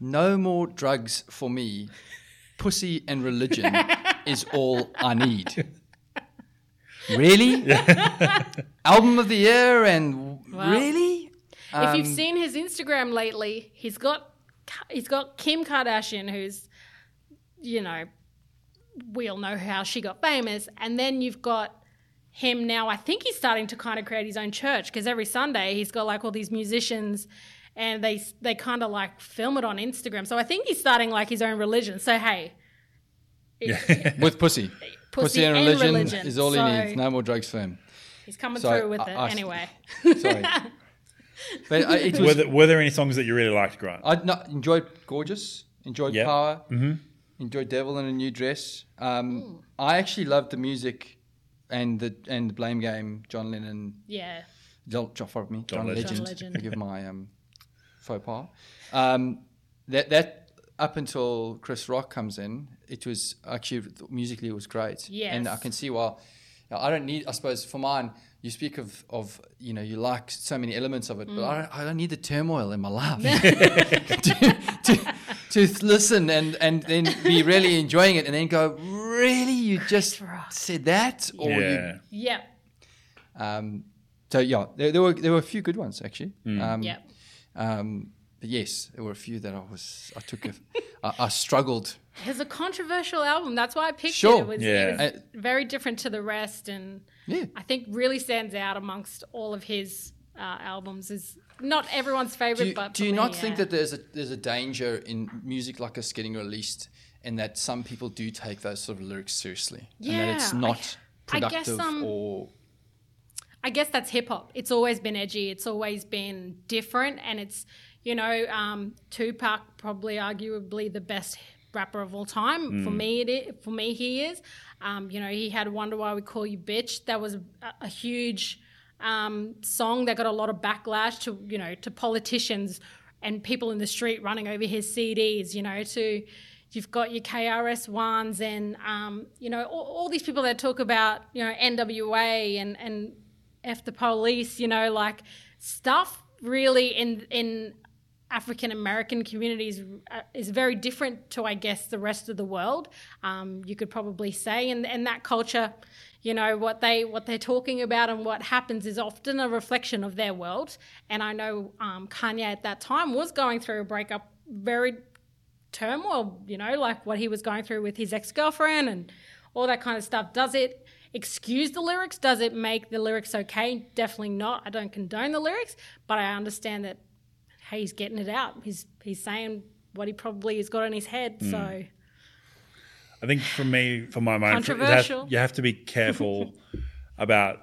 No more drugs for me. Pussy and religion is all I need. Really? Album of the year and Wow. really? if you've Um, seen his Instagram lately, he's got he's got Kim Kardashian, who's you know we all know how she got famous, and then you've got him now. I think he's starting to kind of create his own church because every Sunday he's got like all these musicians. And they they kind of like film it on Instagram, so I think he's starting like his own religion. So hey, with pussy. Pussy and and religion, religion. is all So- he needs. No more drugs for him. he's coming So, through with I- it I- anyway. Sorry. but I, it Were there, were there any songs that you really liked, Grant? I no, enjoyed Gorgeous, enjoyed Yep. Power, enjoyed Devil in a New Dress. Um, I actually loved the music and the and the Blame Game, John Lennon, Yeah, John, John, pardon me, John, Legend. Legend. John Legend. Forgive my um, faux pas. Um, that that up until Chris Rock comes in, it was actually musically it was great. and I can see why. I don't need. I suppose for mine, you speak of of you know you like so many elements of it, but I don't, I don't need the turmoil in my life to, to, to listen and and then be really enjoying it, and then go really you just said that or you yeah. yeah, um, so yeah, there, there were there were a few good ones actually. Um, yeah. Um, but yes, there were a few that I was I took a, I, I struggled. It's a controversial album. That's why I picked Sure. it. It was, Yeah. it was very different to the rest, and Yeah. I think really stands out amongst all of his uh, albums. Is not everyone's favorite, Do you, but do you me, not think that there's a there's a danger in music like us getting released, and that some people do take those sort of lyrics seriously, and that it's Yeah, I- not I guess, productive um, or I guess that's hip hop. It's always been edgy. It's always been different, and it's you know um, Tupac probably arguably the best rapper of all time for me. It is, for me he is. Um, you know he had "Wonder Why We Call You Bitch." That was a, a huge um, song that got a lot of backlash to you know to politicians and people in the street running over his CDs. You know to You've got your KRS ones and um, you know all, all these people that talk about you know NWA and and F the police, you know, like stuff really in in African American communities uh, is very different to I guess the rest of the world. Um, you could probably say, and and that culture, you know, what they what they're talking about and what happens is often a reflection of their world. And I know um, Kanye at that time was going through a breakup, very turmoil, you know, like what he was going through with his ex girlfriend and all that kind of stuff. Does it excuse the lyrics? Does it make the lyrics okay? Definitely not. I don't condone the lyrics, but I understand that he's getting it out. He's he's saying what he probably has got in his head. So I think for me, for my mind, it has- Controversial. you have to be careful about.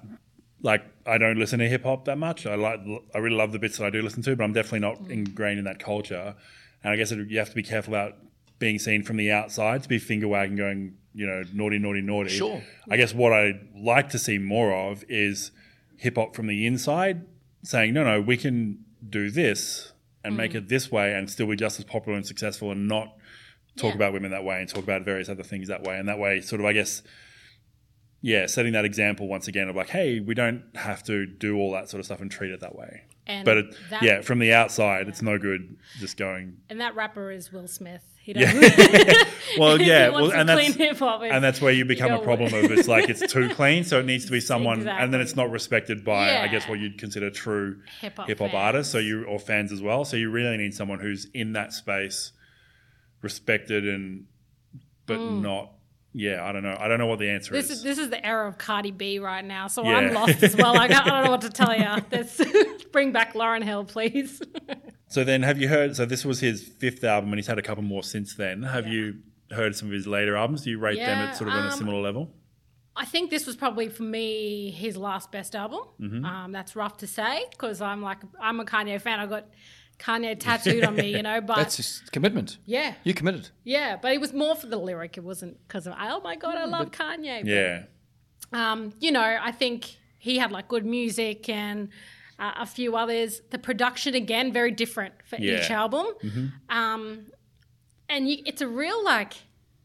Like I don't listen to hip hop that much. I like I really love the bits that I do listen to, but I'm definitely not Mm. ingrained in that culture. And I guess it, you have to be careful about being seen from the outside to be finger wagging, going you know naughty, naughty, naughty. Sure. I guess what I like to see more of is hip hop from the inside, saying no, no, we can do this and make Mm. it this way and still be just as popular and successful, and not talk Yeah. about women that way and talk about various other things that way. And that way, sort of, I guess, yeah, setting that example once again of like, hey, we don't have to do all that sort of stuff and treat it that way. and But it, that, yeah, from the outside, it's no good just going. and that rapper is Will Smith. He Yeah. Well, yeah, well, and that's and that's where you become a problem of it's like it's too clean, so it needs to be someone, and then it's not respected by, I guess, what you'd consider true hip hop artists, so you or fans as well. So you really need someone who's in that space, respected and, but not. Yeah, I don't know. I don't know what the answer Mm. This is. is this is the era of Cardi B right now, so Yeah. I'm lost as well. Like, I don't know what to tell you. Let's bring back Lauryn Hill, please. So then, have you heard? So this was his fifth album, and he's had a couple more since then. Have you heard some of his later albums? Do you rate them at sort of on a um, similar level? I think this was probably for me his last best album. Mm-hmm. Um, that's rough to say because I'm like I'm a Kanye fan. I got Kanye tattooed on me, you know. But that's just commitment. yeah, You committed. yeah. But it was more for the lyric. It wasn't because of oh my god, I love Kanye. But, Yeah, um, you know, I think he had like good music and uh, a few others. The production again very different for Yeah. each album, um, and you, it's a real like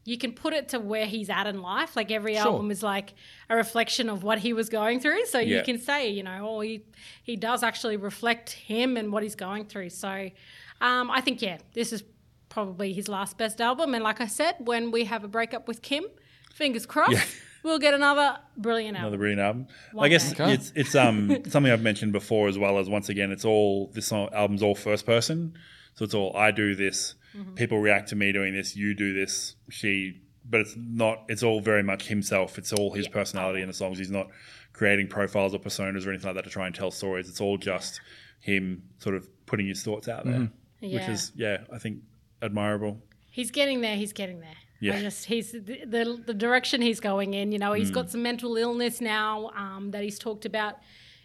you can put it to where he's at in life. Like every Sure. album is like a reflection of what he was going through. So Yeah. you can say, you know, oh, he he does actually reflect him and what he's going through. So um, I think yeah, this is probably his last best album. And like I said, when we have a breakup with Kim, fingers crossed, Yeah. we'll get another brilliant album. Another brilliant album. One I guess. Okay. it's it's um something I've mentioned before as well as once again it's all this song, album's all first person, so it's all I do this, Mm-hmm. people react to me doing this, you do this, she, but it's not. It's all very much himself. It's all his personality in the songs. He's not creating profiles or personas or anything like that to try and tell stories. It's all just him sort of putting his thoughts out there, which Yeah. is yeah, I think admirable. He's getting there. He's getting there. Yeah. I just he's the, the the direction he's going in. You know, he's Mm. got some mental illness now um, that he's talked about.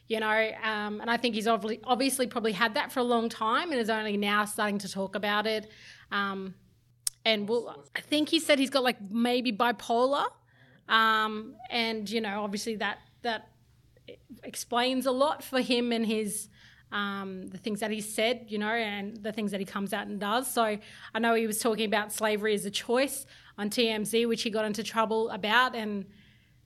You know, um, and I think he's obviously obviously probably had that for a long time and is only now starting to talk about it. Um, and we'll, I think he said he's got like maybe bipolar, um, and you know, obviously that that explains a lot for him and his um, the things that he said, you know, and the things that he comes out and does. So I know he was talking about slavery as a choice on TMZ, which he got into trouble about, and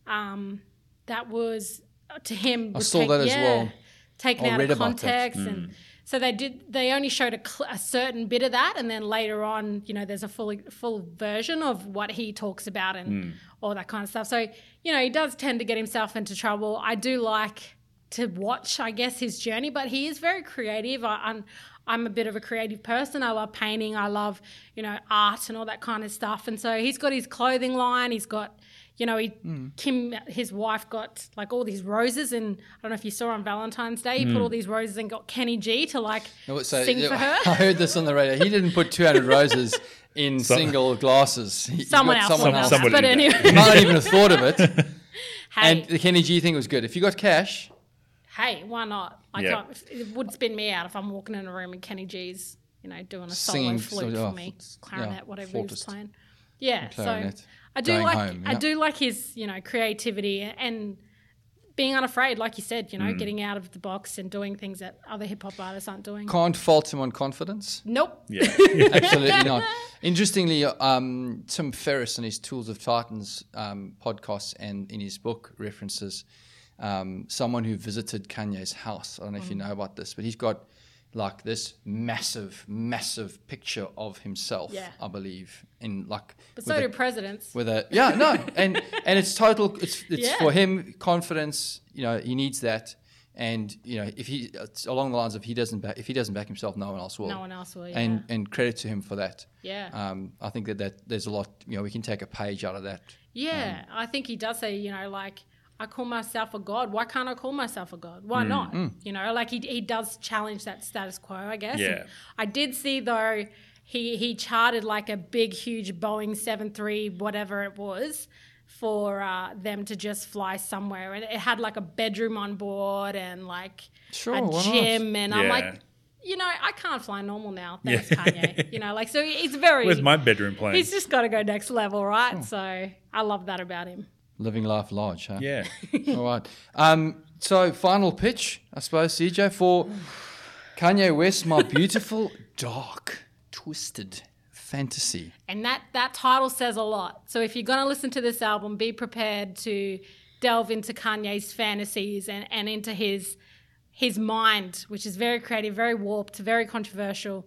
um, that was to him. was saw take- that as yeah, well. Taken I out of context and. So they did. They only showed a, cl- a certain bit of that, and then later on, you know, there's a full full version of what he talks about and all that kind of stuff. So you know, he does tend to get himself into trouble. I do like to watch, I guess, his journey, but he is very creative. I, I'm I'm a bit of a creative person. I love painting. I love you know art and all that kind of stuff. And so he's got his clothing line. He's got you know, he, Hmm. Kim, his wife, got like all these roses, and I don't know if you saw on Valentine's Day, he put all these roses and got Kenny G to like No, Hmm. so- sing for her. I heard this on the radio. He didn't put 200 roses in single glasses. He- he Someone got else, someone else. But anyway, might not even have thought of it. hey, And the Kenny G thing was good. If you got cash, hey, why not? I Yeah. can't. It would spin me out if I'm walking in a room and Kenny G's, you know, doing a Singing, solo flute so- for oh, me, f- clarinet, yeah, whatever he was playing. Yeah, so. I do like home, I do like his you know creativity and being unafraid, like you said, you Mm. know, getting out of the box and doing things that other hip hop artists aren't doing. can't fault him on confidence. Nope. Yeah, Absolutely not. Interestingly, um, Tim Ferriss in his Tools of Titans um, podcast and in his book references um, someone who visited Kanye's house. I don't know if you Mm. know about this, but he's got like this massive, massive picture of himself. Yeah. I believe in like. But so a- do presidents. with a yeah no and and it's total it's it's Yeah. for him confidence you know he needs that and you know if he it's along the lines of he doesn't back if he doesn't back himself no one else will No one else will. Yeah. and and credit to him for that Yeah. um I think that that there's a lot you know we can take a page out of that Yeah, Um, I think he does say, you know, like I call myself a god. Why can't I call myself a god? Mm, Why not? You know, like he he does challenge that status quo, I guess. Yeah. And I did see though he he charted like a big huge Boeing 73 whatever it was for uh, them to just fly somewhere and it had like a bedroom on board and like Sure, a gym and I'm like you know, I can't fly normal now. Thanks, Kanye. You know, like so he's very where's my bedroom plane? He's just got to go next level, right? So I love that about him. Living life large huh yeah, all right um so final pitch I suppose CJ for Kanye West my beautiful dark twisted fantasy And that that title says a lot. So if you're going to listen to this album, be prepared to delve into Kanye's fantasies and, and into his his mind, which is very creative, very warped, very controversial,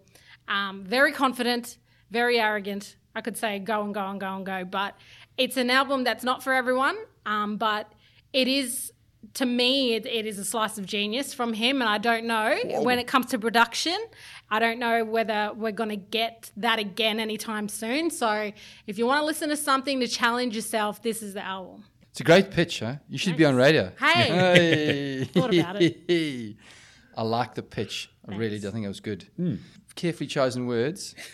um, very confident, very arrogant. I could say go and go and go and go, but it's an album that's not for everyone. Um, but it is to me, it, it is a slice of genius from him, and I don't know when it comes to production. I don't know whether we're going to get that again anytime soon. So, if you want to listen to something to challenge yourself, this is the album. It's a great pitch, huh? You should be on radio. Hey. Hey. Thought about it. I like the pitch. I really do. I think it was good. Carefully chosen words.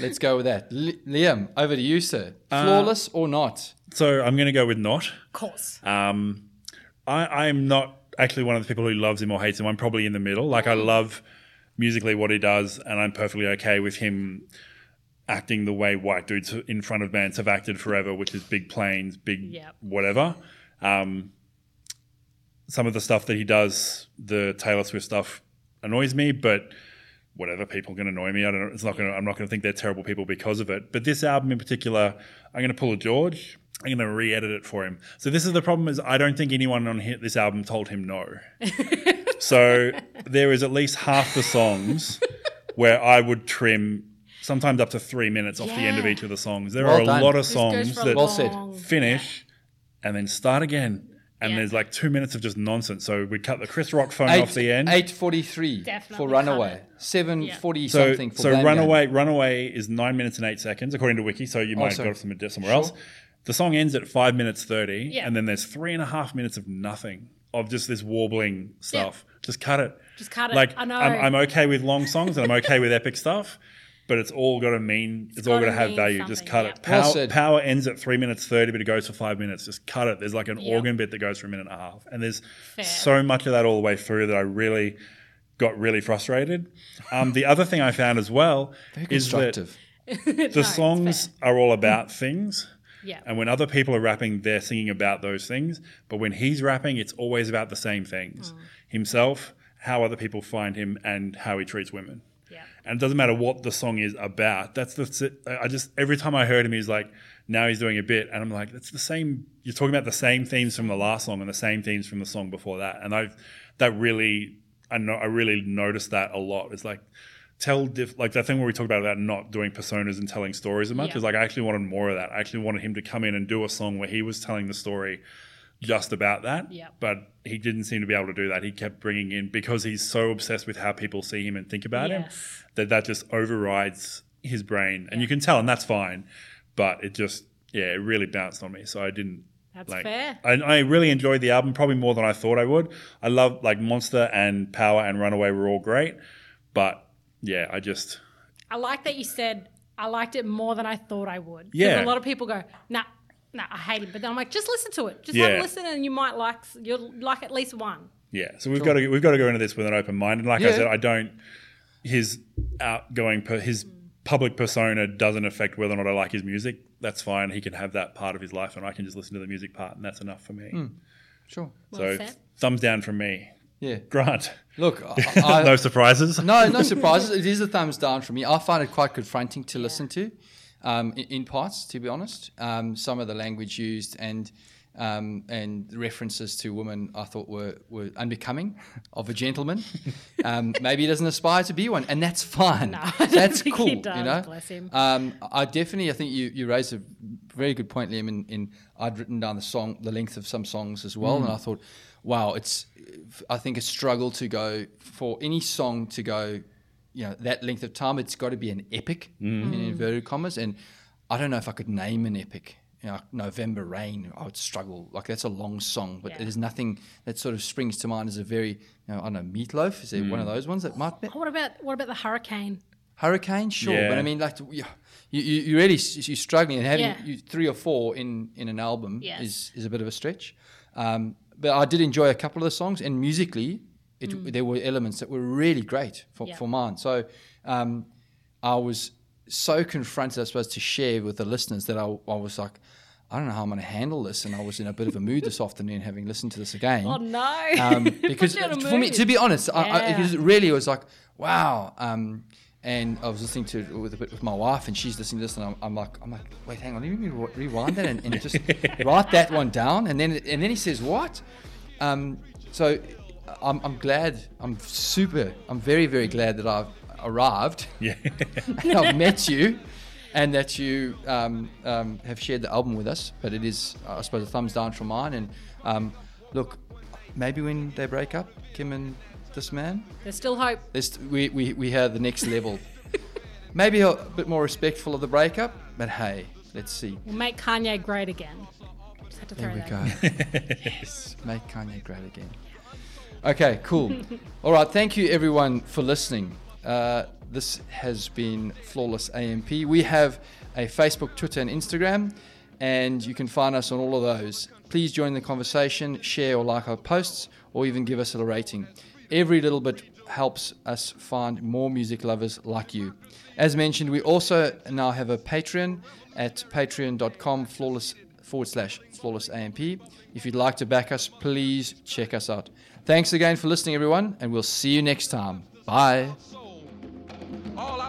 Let's go with that. Li- Liam, over to you, sir. Flawless or not? so I'm going to go with not. Of course. Um, I, I'm not actually one of the people who loves him or hates him. I'm probably in the middle. Like I love musically what he does, and I'm perfectly okay with him acting the way white dudes in front of bands have acted forever, which is big planes, big Yep. whatever. Um, some of the stuff that he does, the Taylor Swift stuff, annoys me, but whatever people can annoy me. I don't. It's not gonna. I'm not going to think they're terrible people because of it. But this album in particular, I'm going to pull a George. I'm going to re-edit it for him. So this is the problem: is I don't think anyone on this album told him no. so there is at least half the songs where I would trim sometimes up to three minutes off the end of each of the songs. There Well are a done. lot of songs that Well said. long- finish and then start again. And Yeah. there's like two minutes of just nonsense. So we cut the Chris Rock phone Eight, off the end. 8.43 for Runaway. it. 7.40 so something for so Blame Game. Runaway Runaway is nine minutes and eight seconds according to Wiki. So you oh, might have Oh, sorry. got it from somewhere else. The song ends at five minutes thirty, Yeah. and then there's three and a half minutes of nothing of just this warbling stuff. Just cut it. Just cut it. Like I know. I'm, I'm okay with long songs and I'm okay with epic stuff, but it's all got to mean it's, all got gotta have value. Just cut yeah. it. Power, said. power ends at three minutes thirty, but it goes for five minutes. Just cut it. There's like an Yeah. organ bit that goes for a minute and a half, and there's Fair. so much of that all the way through that I really got really frustrated. Um, the other thing I found as well is that constructive. the songs are all about things. Yeah. And when other people are rapping, they're singing about those things. But when he's rapping, it's always about the same things Mm. himself, how other people find him, and how he treats women. And it doesn't matter what the song is about. That's the. I just every time I heard him, he's like, now he's doing a bit, and I'm like, that's the same. You're talking about the same themes from the last song and the same themes from the song before that, and I, that really, I know, I really noticed that a lot. It's like. Tell diff- like that thing where we talk about about not doing personas and telling stories as much Yeah. is like I actually wanted more of that. I actually wanted him to come in and do a song where he was telling the story just about that. Yeah. But he didn't seem to be able to do that. He kept bringing in because he's so obsessed with how people see him and think about him that that just overrides his brain, and you can tell, and that's fine. But it just yeah, it really bounced on me. So I didn't. That's like, fair. I, I really enjoyed the album, probably more than I thought I would. I love like Monster and Power and Runaway were all great, but yeah, I just I like that you said I liked it more than I thought I would. Yeah. A lot of people go, nah, nah, I hate it. But then I'm like, just listen to it. Just have Yeah. a listen, and you might like you'll like at least one. Yeah, so we've got to we've got to go into this with an open mind, and like I Yeah. said, I don't his outgoing per, his public persona doesn't affect whether or not I like his music. That's fine. He can have that part of his life, and I can just listen to the music part, and that's enough for me. Hmm. Sure. Well so said. thumbs down from me. Yeah. Grant, Look, I, I, no surprises. no, no surprises. It is a thumbs down for me. I find it quite confronting to listen to, um, in, in parts. To be honest, um, some of the language used and um, and references to women I thought were were unbecoming of a gentleman. um, maybe he doesn't aspire to be one, and that's fine. No, that's cool. he does, you know, bless him. Um, I definitely, I think you, you raised a very good point, Liam. In, in I'd written down the song, the length of some songs as well, and I thought, wow, it's. I think a struggle to go for any song to go, you know, that length of time. It's got to be an epic in inverted commas, and I don't know if I could name an epic. You know, November Rain, I would struggle. Like that's a long song, but Yeah. there's nothing that sort of springs to mind as a very, you know, I don't know, Meatloaf. Is there one of those ones that might be? Oh, what about what about the hurricane? Hurricane, sure, Yeah. but I mean, like, you, you, you really you're struggling, and having Yeah. you, three or four in in an album Yes. is is a bit of a stretch. Um, but I did enjoy a couple of the songs, and musically, it, there were elements that were really great for, Mm. Yeah. for mine. So um, I was so confronted, I suppose, to share with the listeners that I, I was like. I don't know how I'm going to handle this, and I was in a bit of a mood this afternoon, having listened to this again Oh no! um, because Put you in a for me, to be honest, I, I, because it really was like, wow. Um, and I was listening to it with a bit with my wife, and she's listening to this, and I'm, I'm like, I'm like, wait, hang on, let me re- rewind that and, and just write that one down, and then and then he says what? Um, so I'm, I'm glad, I'm super, I'm very very glad that I've arrived, Yeah, and I've met you. And that you um, um, have shared the album with us, but it is, I suppose, a thumbs down from mine. And um, look, maybe when they break up, Kim and this man, There's still hope. there's, we, we, we have the next level. maybe a bit more respectful of the breakup, but hey, let's see. We'll make Kanye great again. Just had to throw There we that. go. yes, make Kanye great again. Okay, cool. All right, thank you everyone for listening. Uh, this has been Flawless AMP. We have a Facebook, Twitter, and Instagram, and you can find us on all of those. Please join the conversation, share or like our posts, or even give us a rating. Every little bit helps us find more music lovers like you. As mentioned, we also now have a Patreon at patreon.com flawless forward slash flawless AMP. If you'd like to back us, please check us out. Thanks again for listening, everyone, and we'll see you next time. Bye.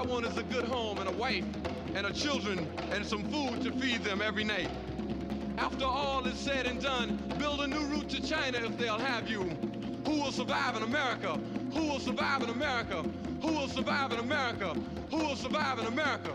want is a good home and a wife and a children and some food to feed them every night. After all is said and done, build a new route to China if they'll have you. Who will survive in America? Who will survive in America? Who will survive in America? Who will survive in America?